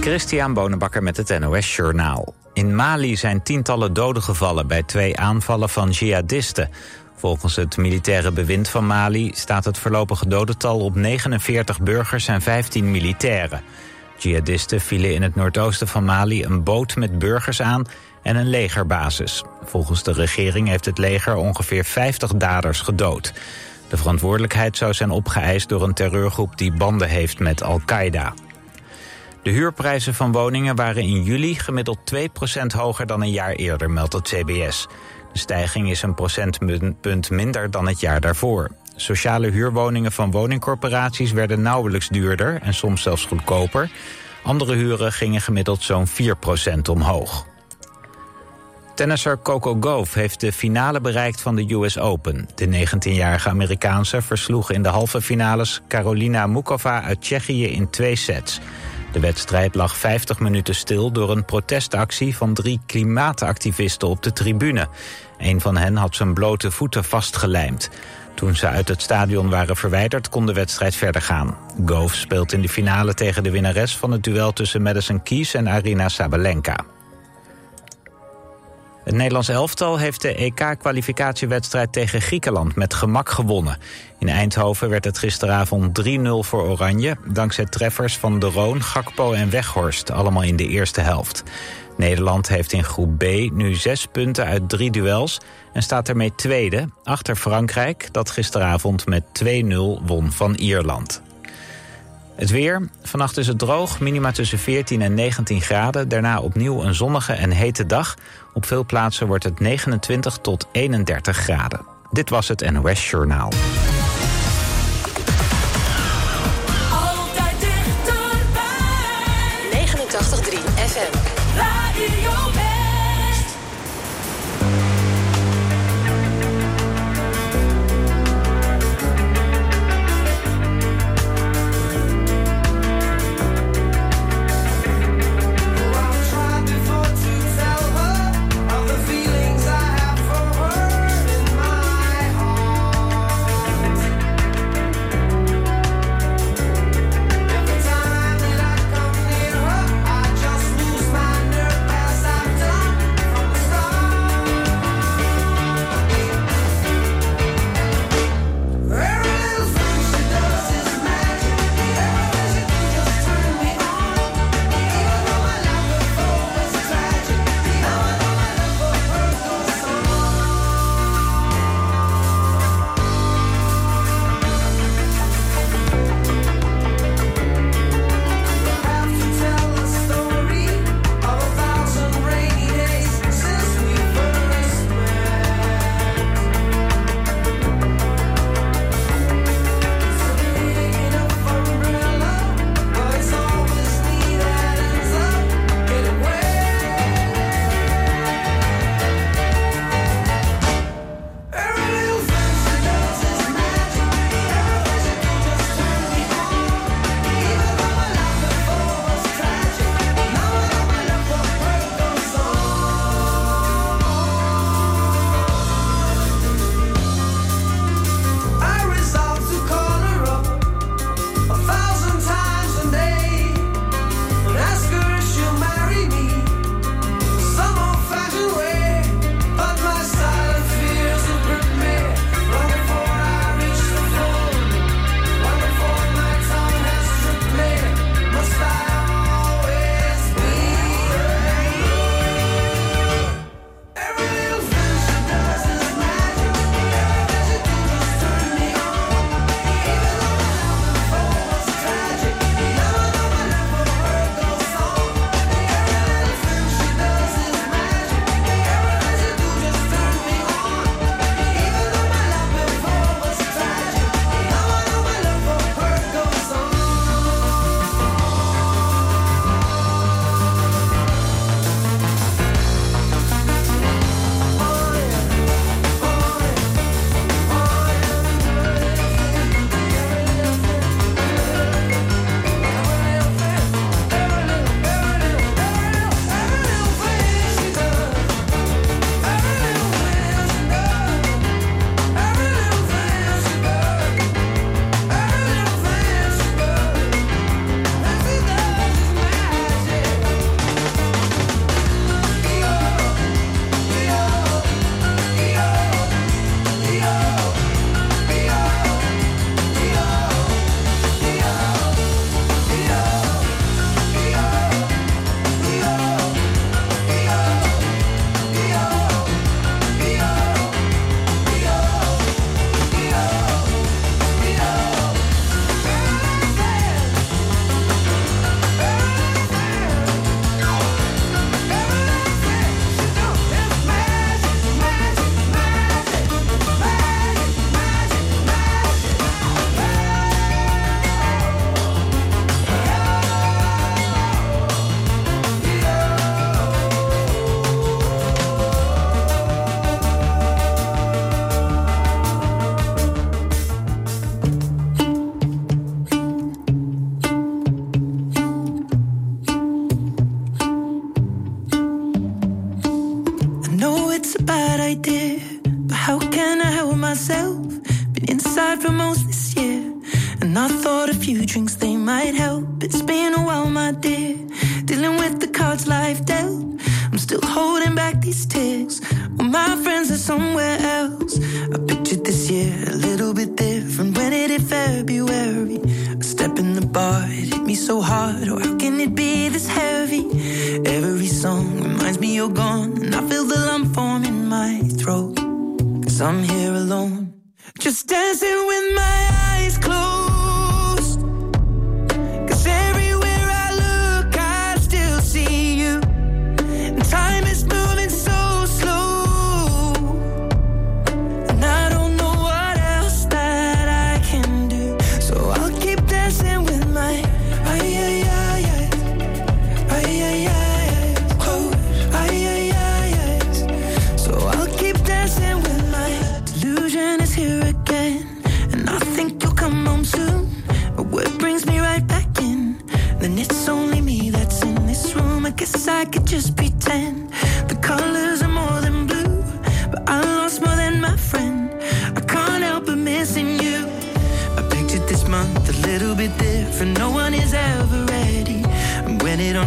Christian Bonenbakker met het NOS Journaal. In Mali zijn tientallen doden gevallen bij twee aanvallen van jihadisten. Volgens het militaire bewind van Mali staat het voorlopige dodental op 49 burgers en 15 militairen. Jihadisten vielen in het noordoosten van Mali een boot met burgers aan en een legerbasis. Volgens de regering heeft het leger ongeveer 50 daders gedood. De verantwoordelijkheid zou zijn opgeëist door een terreurgroep die banden heeft met Al-Qaeda. De huurprijzen van woningen waren in juli gemiddeld 2% hoger dan een jaar eerder, meldt het CBS. De stijging is een procentpunt minder dan het jaar daarvoor. Sociale huurwoningen van woningcorporaties werden nauwelijks duurder en soms zelfs goedkoper. Andere huren gingen gemiddeld zo'n 4% omhoog. Tennisser Coco Gauff heeft de finale bereikt van de US Open. De 19-jarige Amerikaanse versloeg in de halve finales Carolina Mukova uit Tsjechië in twee sets. De wedstrijd lag 50 minuten stil door een protestactie van drie klimaatactivisten op de tribune. Een van hen had zijn blote voeten vastgelijmd. Toen ze uit het stadion waren verwijderd kon de wedstrijd verder gaan. Gove speelt in de finale tegen de winnares van het duel tussen Madison Keys en Arina Sabalenka. Het Nederlands elftal heeft de EK-kwalificatiewedstrijd tegen Griekenland met gemak gewonnen. In Eindhoven werd het gisteravond 3-0 voor Oranje... dankzij treffers van De Roon, Gakpo en Weghorst, allemaal in de eerste helft. Nederland heeft in groep B nu zes punten uit drie duels... en staat ermee tweede, achter Frankrijk... dat gisteravond met 2-0 won van Ierland. Het weer. Vannacht is het droog, minima tussen 14 en 19 graden. Daarna opnieuw een zonnige en hete dag. Op veel plaatsen wordt het 29 tot 31 graden. Dit was het NOS Journaal. Altijd dichterbij. 89.3 FM. Radio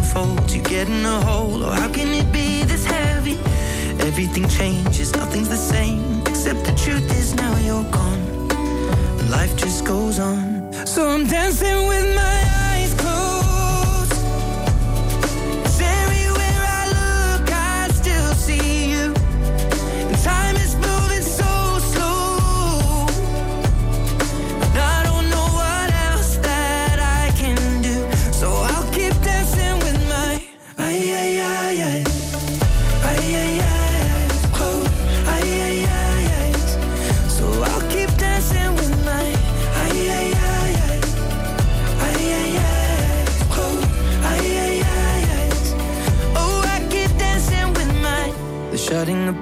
unfolds, you get in a hole. Oh, how can it be this heavy? Everything changes, nothing's the same. Except the truth is now you're gone. Life just goes on. So I'm dancing with my eyes.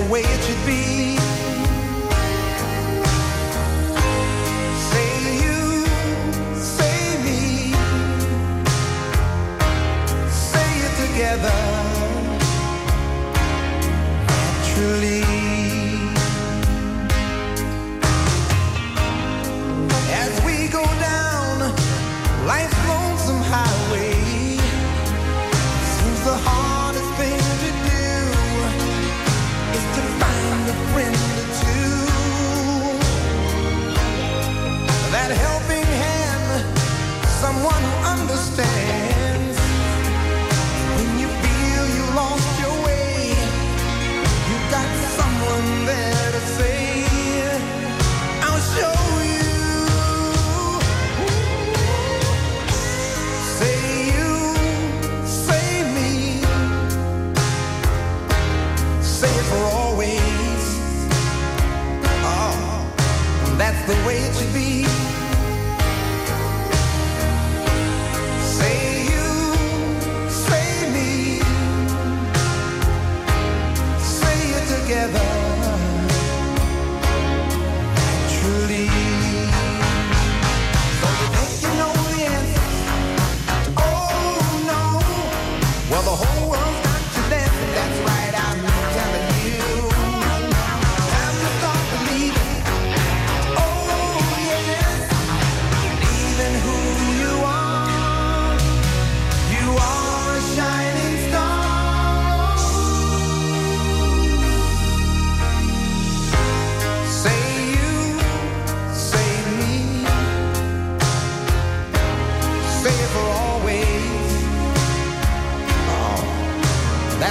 the way it should be.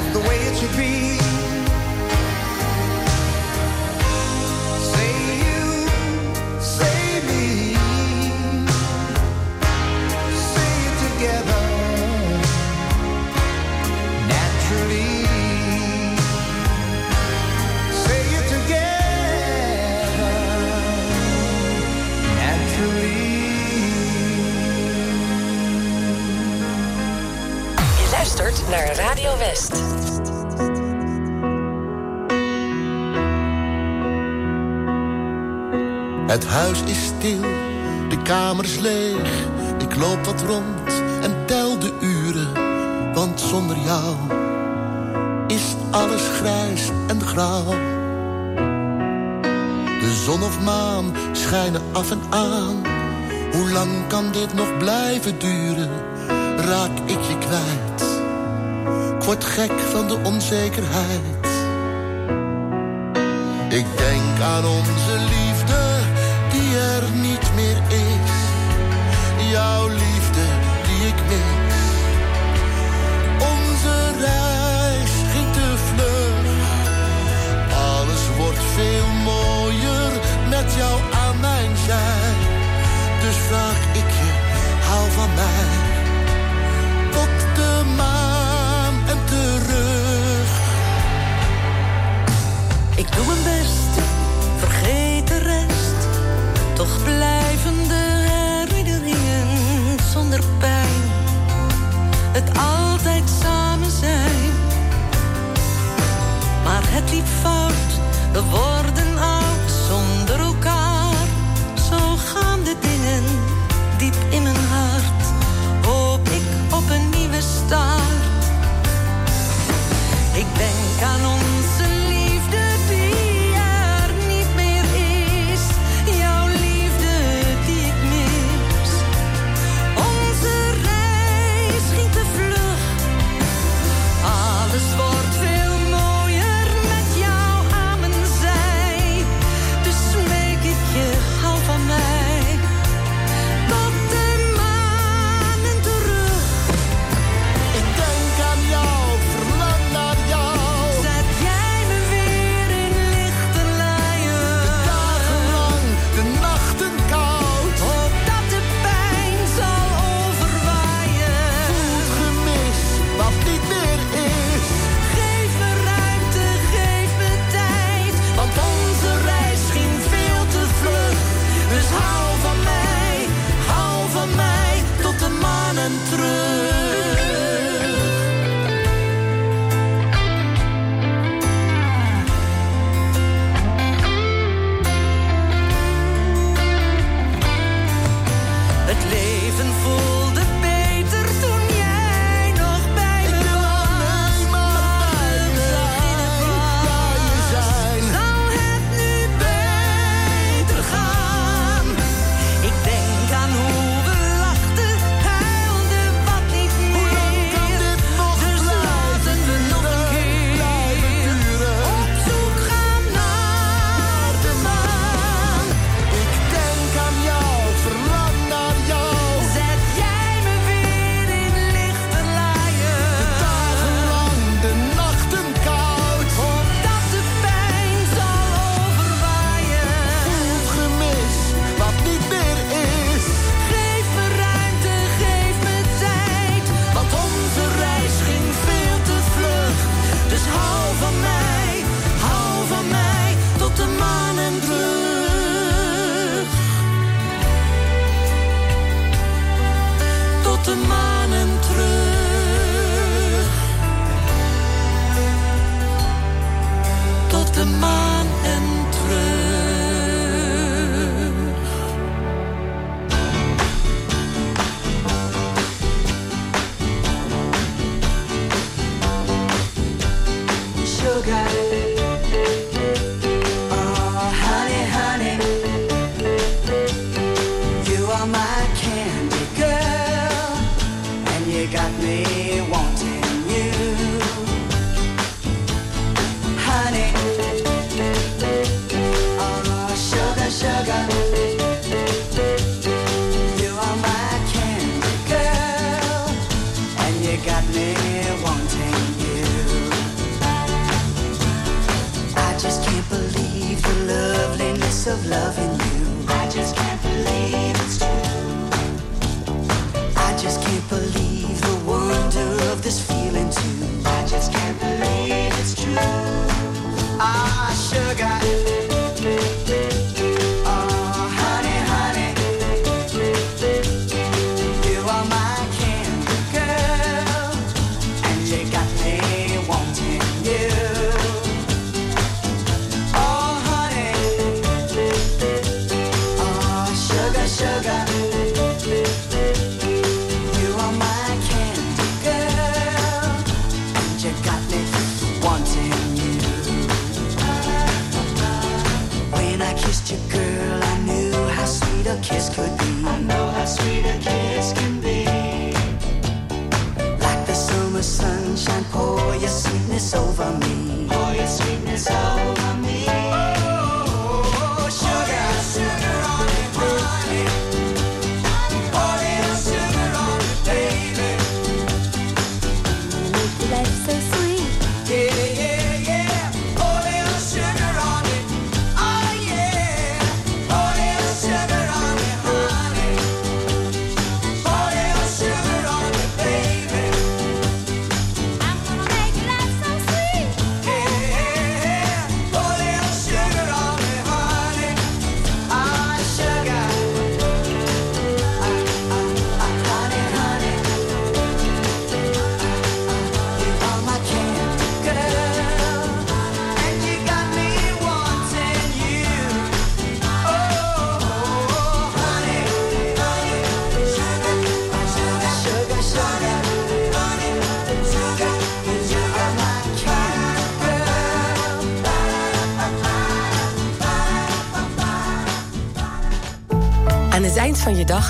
that's the way it should be. duren, raak ik je kwijt. Ik word gek van de onzekerheid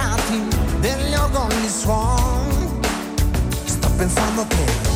Gli steccati degli orgogli suon. Sto pensando a te.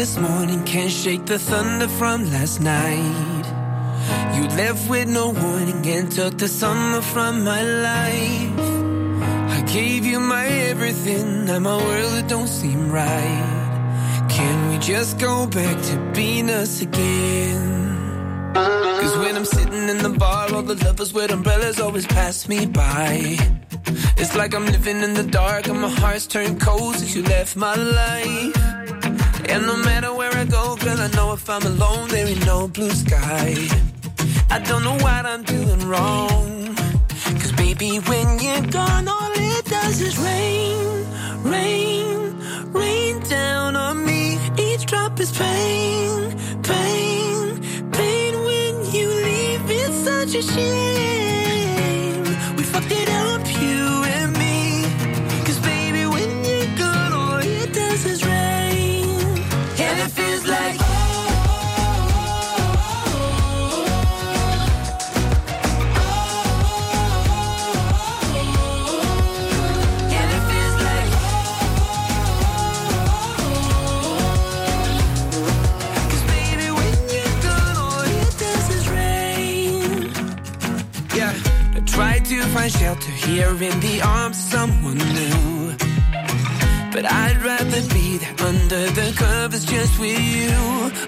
This morning, can't shake the thunder from last night. You left with no warning and took the summer from my life. I gave you my everything, now my world it don't seem right. Can we just go back to being us again? Cause when I'm sitting in the bar, all the lovers with umbrellas always pass me by. It's like I'm living in the dark and my heart's turned cold since you left my life. And no matter where I go, girl, I know if I'm alone, there ain't no blue sky. I don't know what I'm doing wrong. Cause baby, when you're gone, all it does is rain, rain, rain down on me. Each drop is pain, pain, pain. When you leave, it's such a shame. Find shelter here in the arms of someone new. But I'd rather be there under the covers just with you.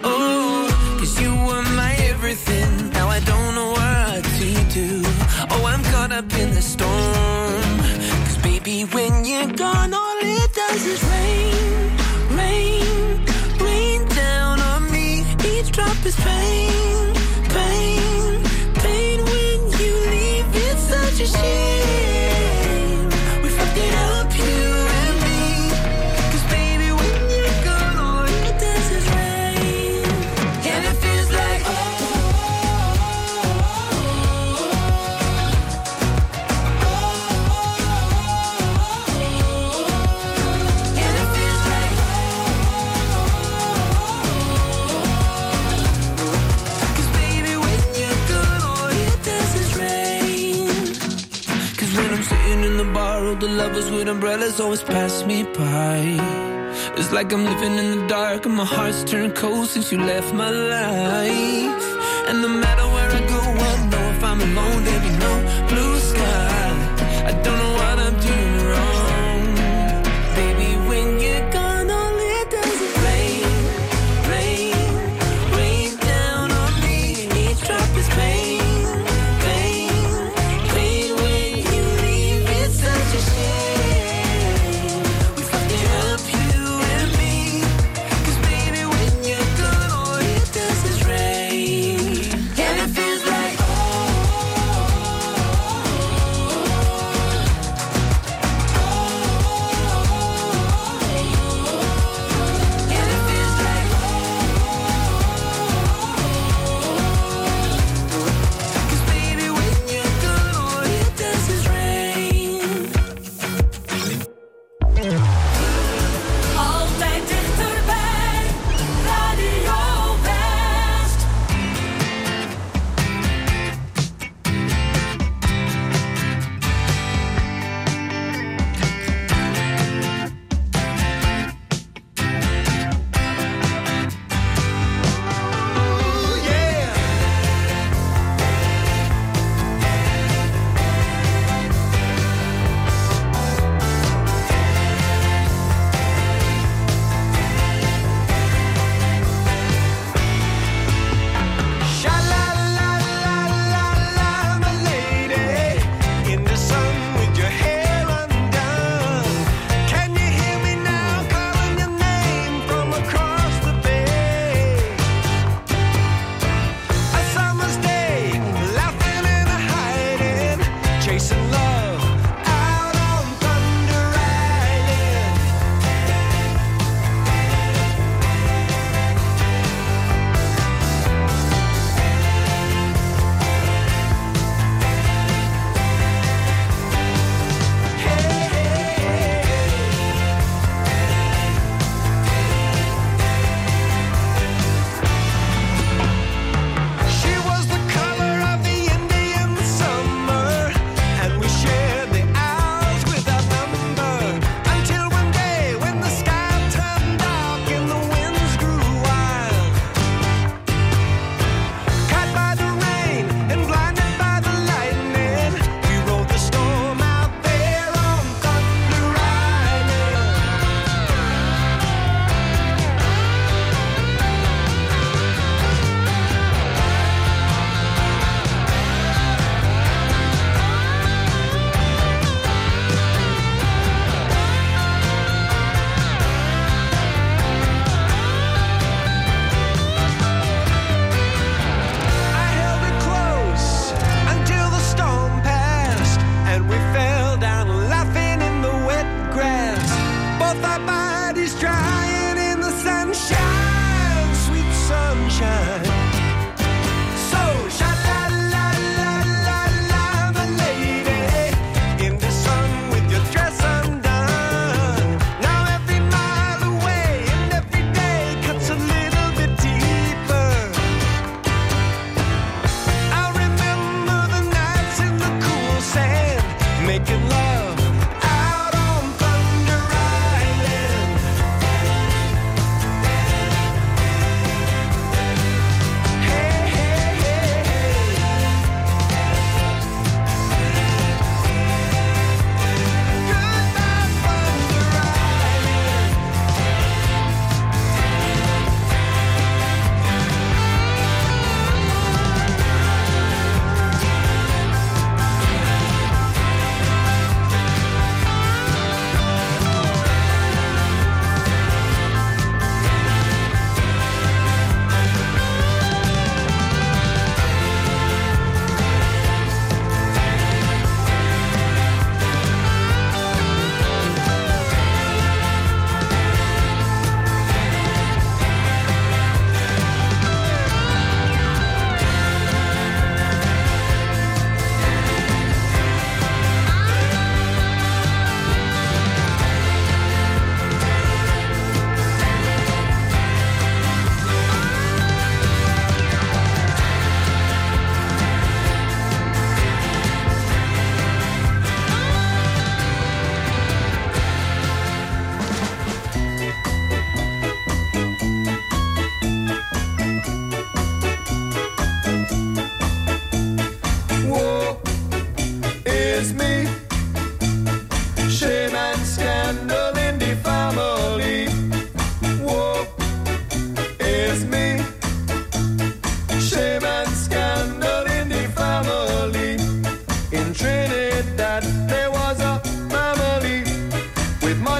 Oh, cause you were my everything. Now I don't know what to do. Oh, I'm caught up in the storm. Cause baby, when you're gone, all it does is rain, rain, rain down on me. Each drop is pain, pain, the the lovers with umbrellas always pass me by. It's like I'm living in the dark and my heart's turned cold since you left my life. And no matter where I go, I know if I'm alone, there'll be no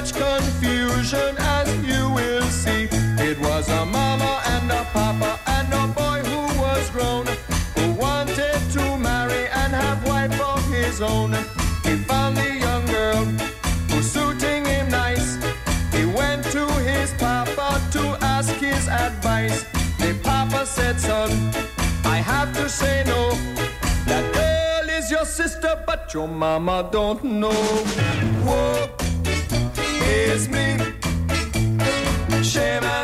much confusion as you will see. It was a mama and a papa and a boy who was grown, who wanted to marry and have wife of his own. He found the young girl who suiting him nice. He went to his papa to ask his advice. The papa said, son, I have to say no. That girl is your sister, but your mama don't know. Whoa. Is me. Shame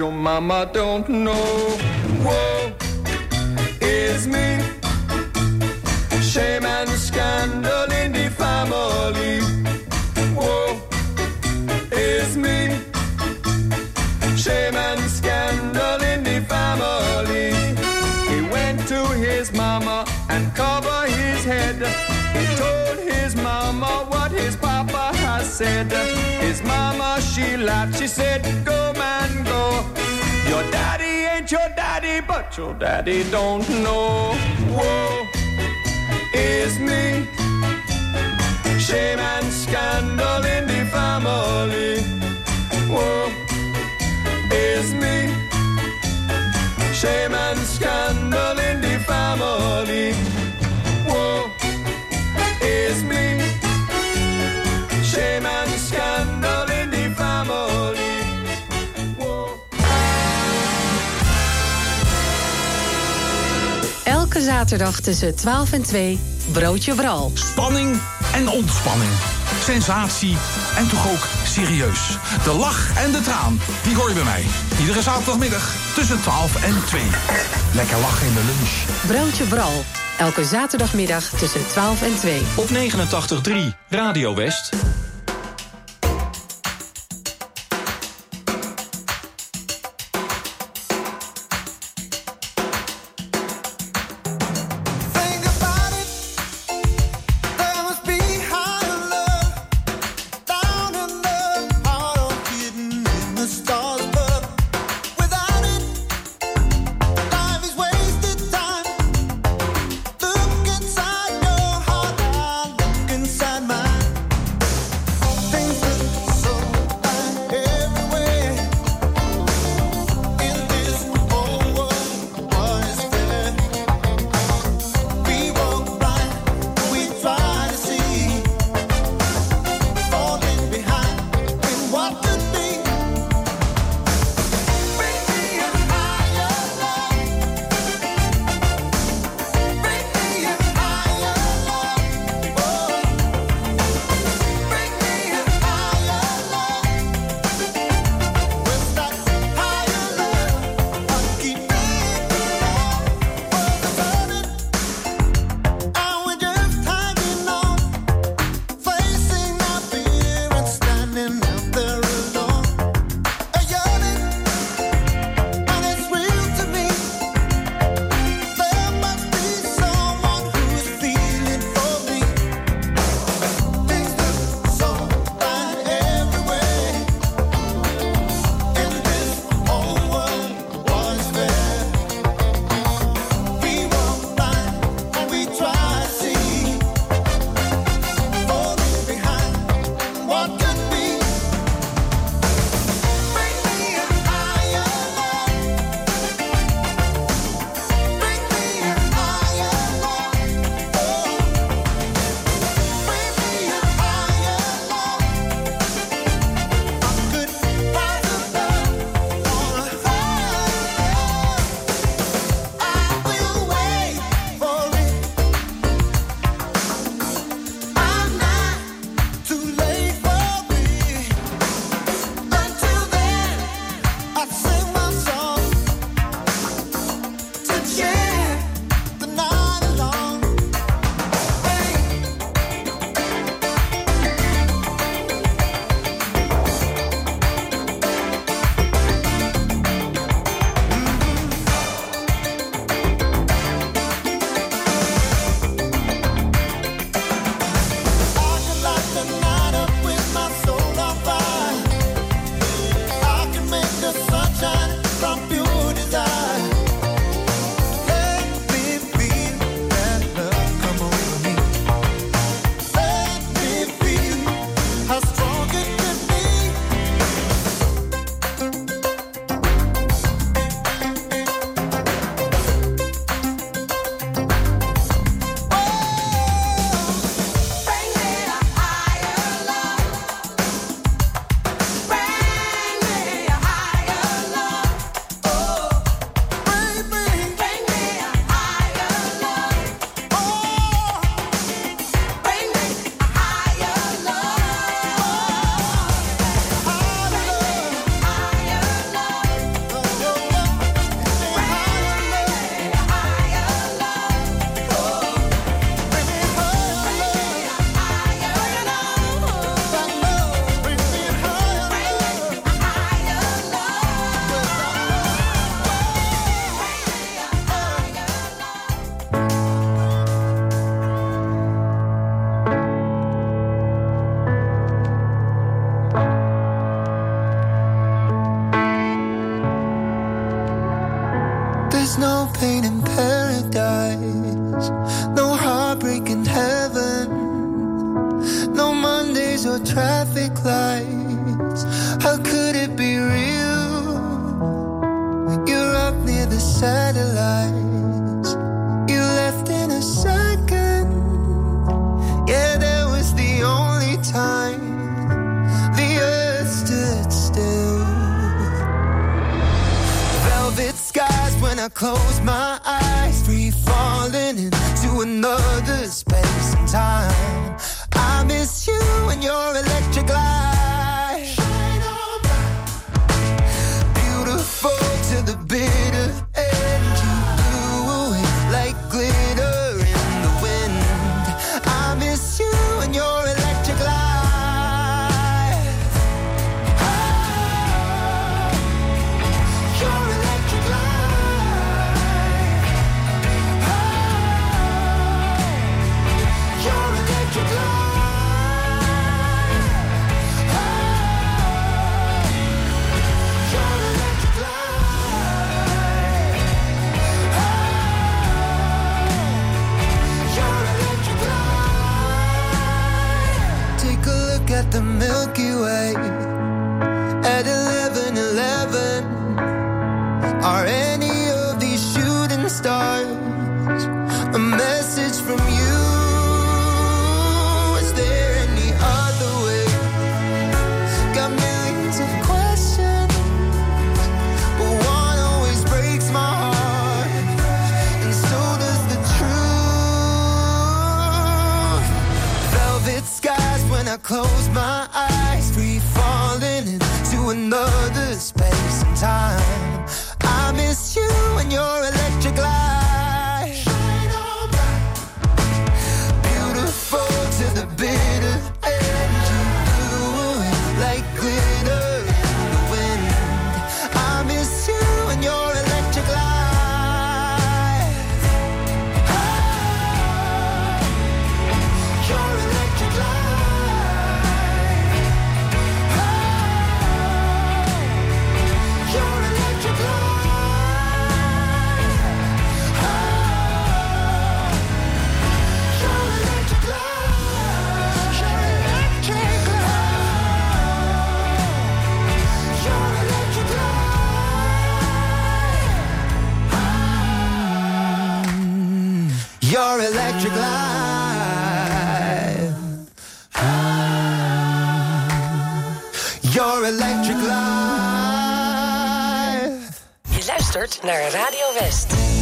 your mama don't know. Whoa, is me. Shame and scandal in the family. Whoa, is me. Shame and scandal in the family. He went to his mama and covered his head. He told his mama what his papa has said. His mama, she laughed. She said, go. Your daddy ain't your daddy, but your daddy don't know. Whoa, is me. Shame and scandal in the family. Whoa, zaterdag tussen 12 en 2, Broodje Bral. Spanning en ontspanning. Sensatie en toch ook serieus. De lach en de traan, die hoor je bij mij. Iedere zaterdagmiddag tussen 12 en 2. Lekker lachen in de lunch. Broodje Bral. Elke zaterdagmiddag tussen 12 en 2. Op 89.3 Radio West. your electric life ah, Your electric life Je luistert naar Radio West.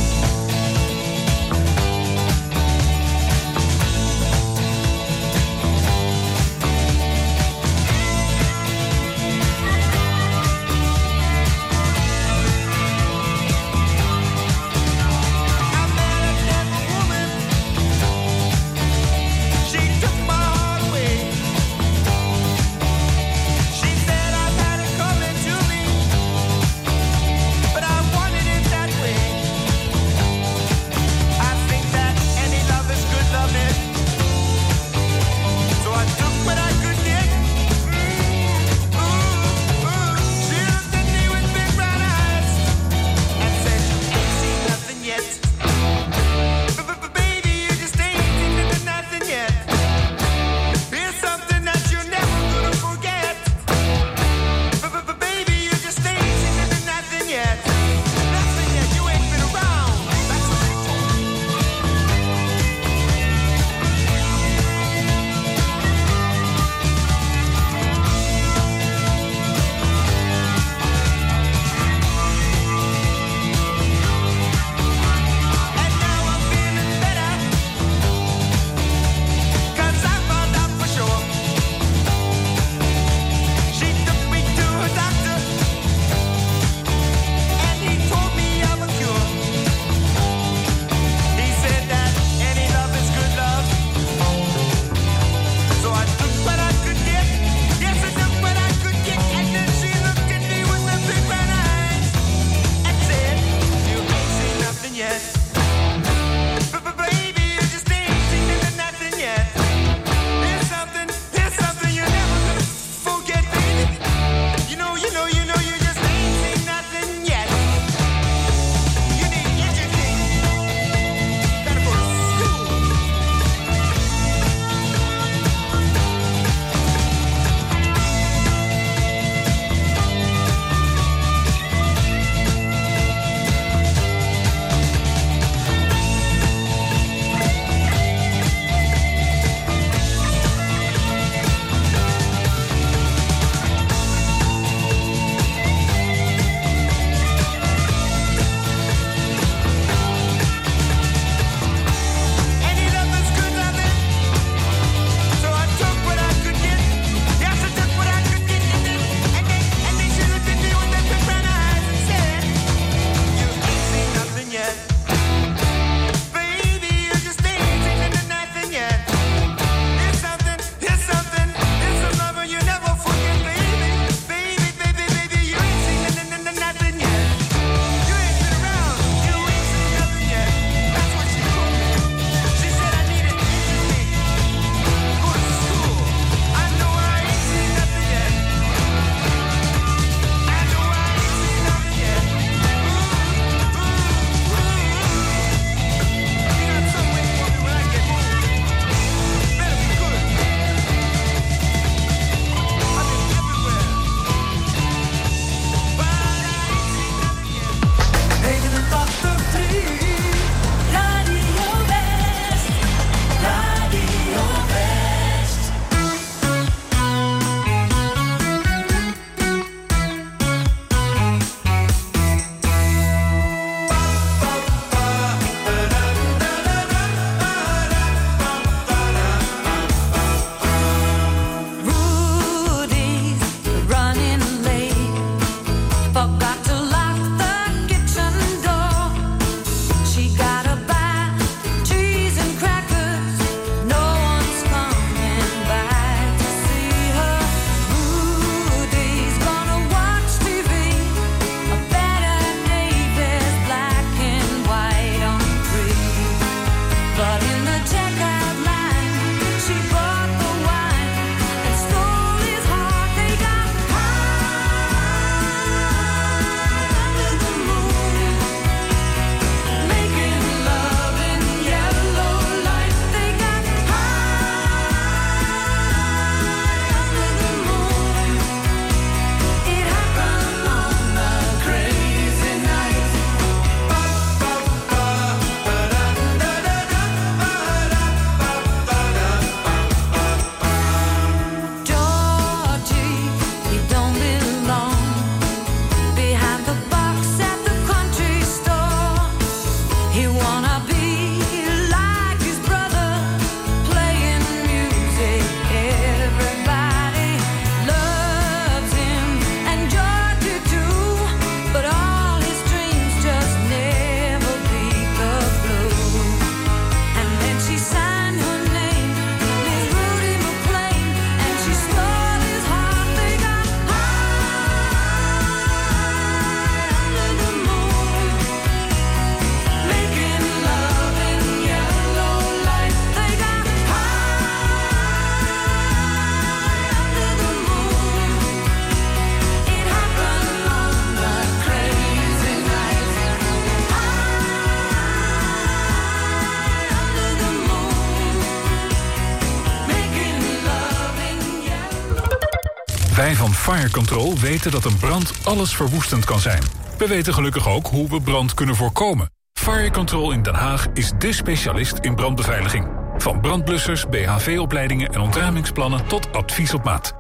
Fire Control weten dat een brand alles verwoestend kan zijn. We weten gelukkig ook hoe we brand kunnen voorkomen. Fire Control in Den Haag is dé specialist in brandbeveiliging. Van brandblussers, BHV-opleidingen en ontruimingsplannen tot advies op maat.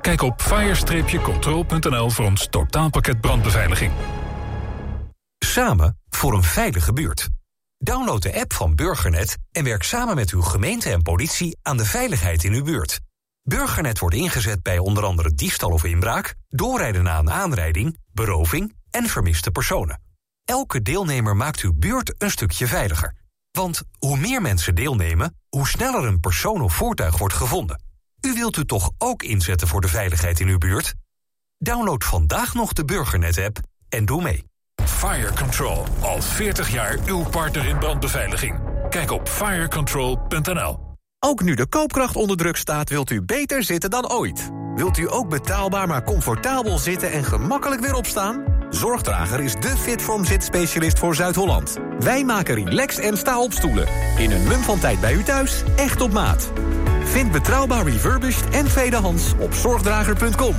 Kijk op fire-control.nl voor ons totaalpakket brandbeveiliging. Samen voor een veilige buurt. Download de app van Burgernet en werk samen met uw gemeente en politie aan de veiligheid in uw buurt. Burgernet wordt ingezet bij onder andere diefstal of inbraak, doorrijden na een aanrijding, beroving en vermiste personen. Elke deelnemer maakt uw buurt een stukje veiliger. Want hoe meer mensen deelnemen, hoe sneller een persoon of voertuig wordt gevonden. U wilt u toch ook inzetten voor de veiligheid in uw buurt? Download vandaag nog de Burgernet-app en doe mee. Fire Control, al 40 jaar uw partner in brandbeveiliging. Kijk op firecontrol.nl. Ook nu de koopkracht onder druk staat, wilt u beter zitten dan ooit. Wilt u ook betaalbaar maar comfortabel zitten en gemakkelijk weer opstaan? Zorgdrager is de Fitform zitspecialist voor Zuid-Holland. Wij maken relax en sta op stoelen. In een mum van tijd bij u thuis, echt op maat. Vind betrouwbaar refurbished en tweedehands op zorgdrager.com.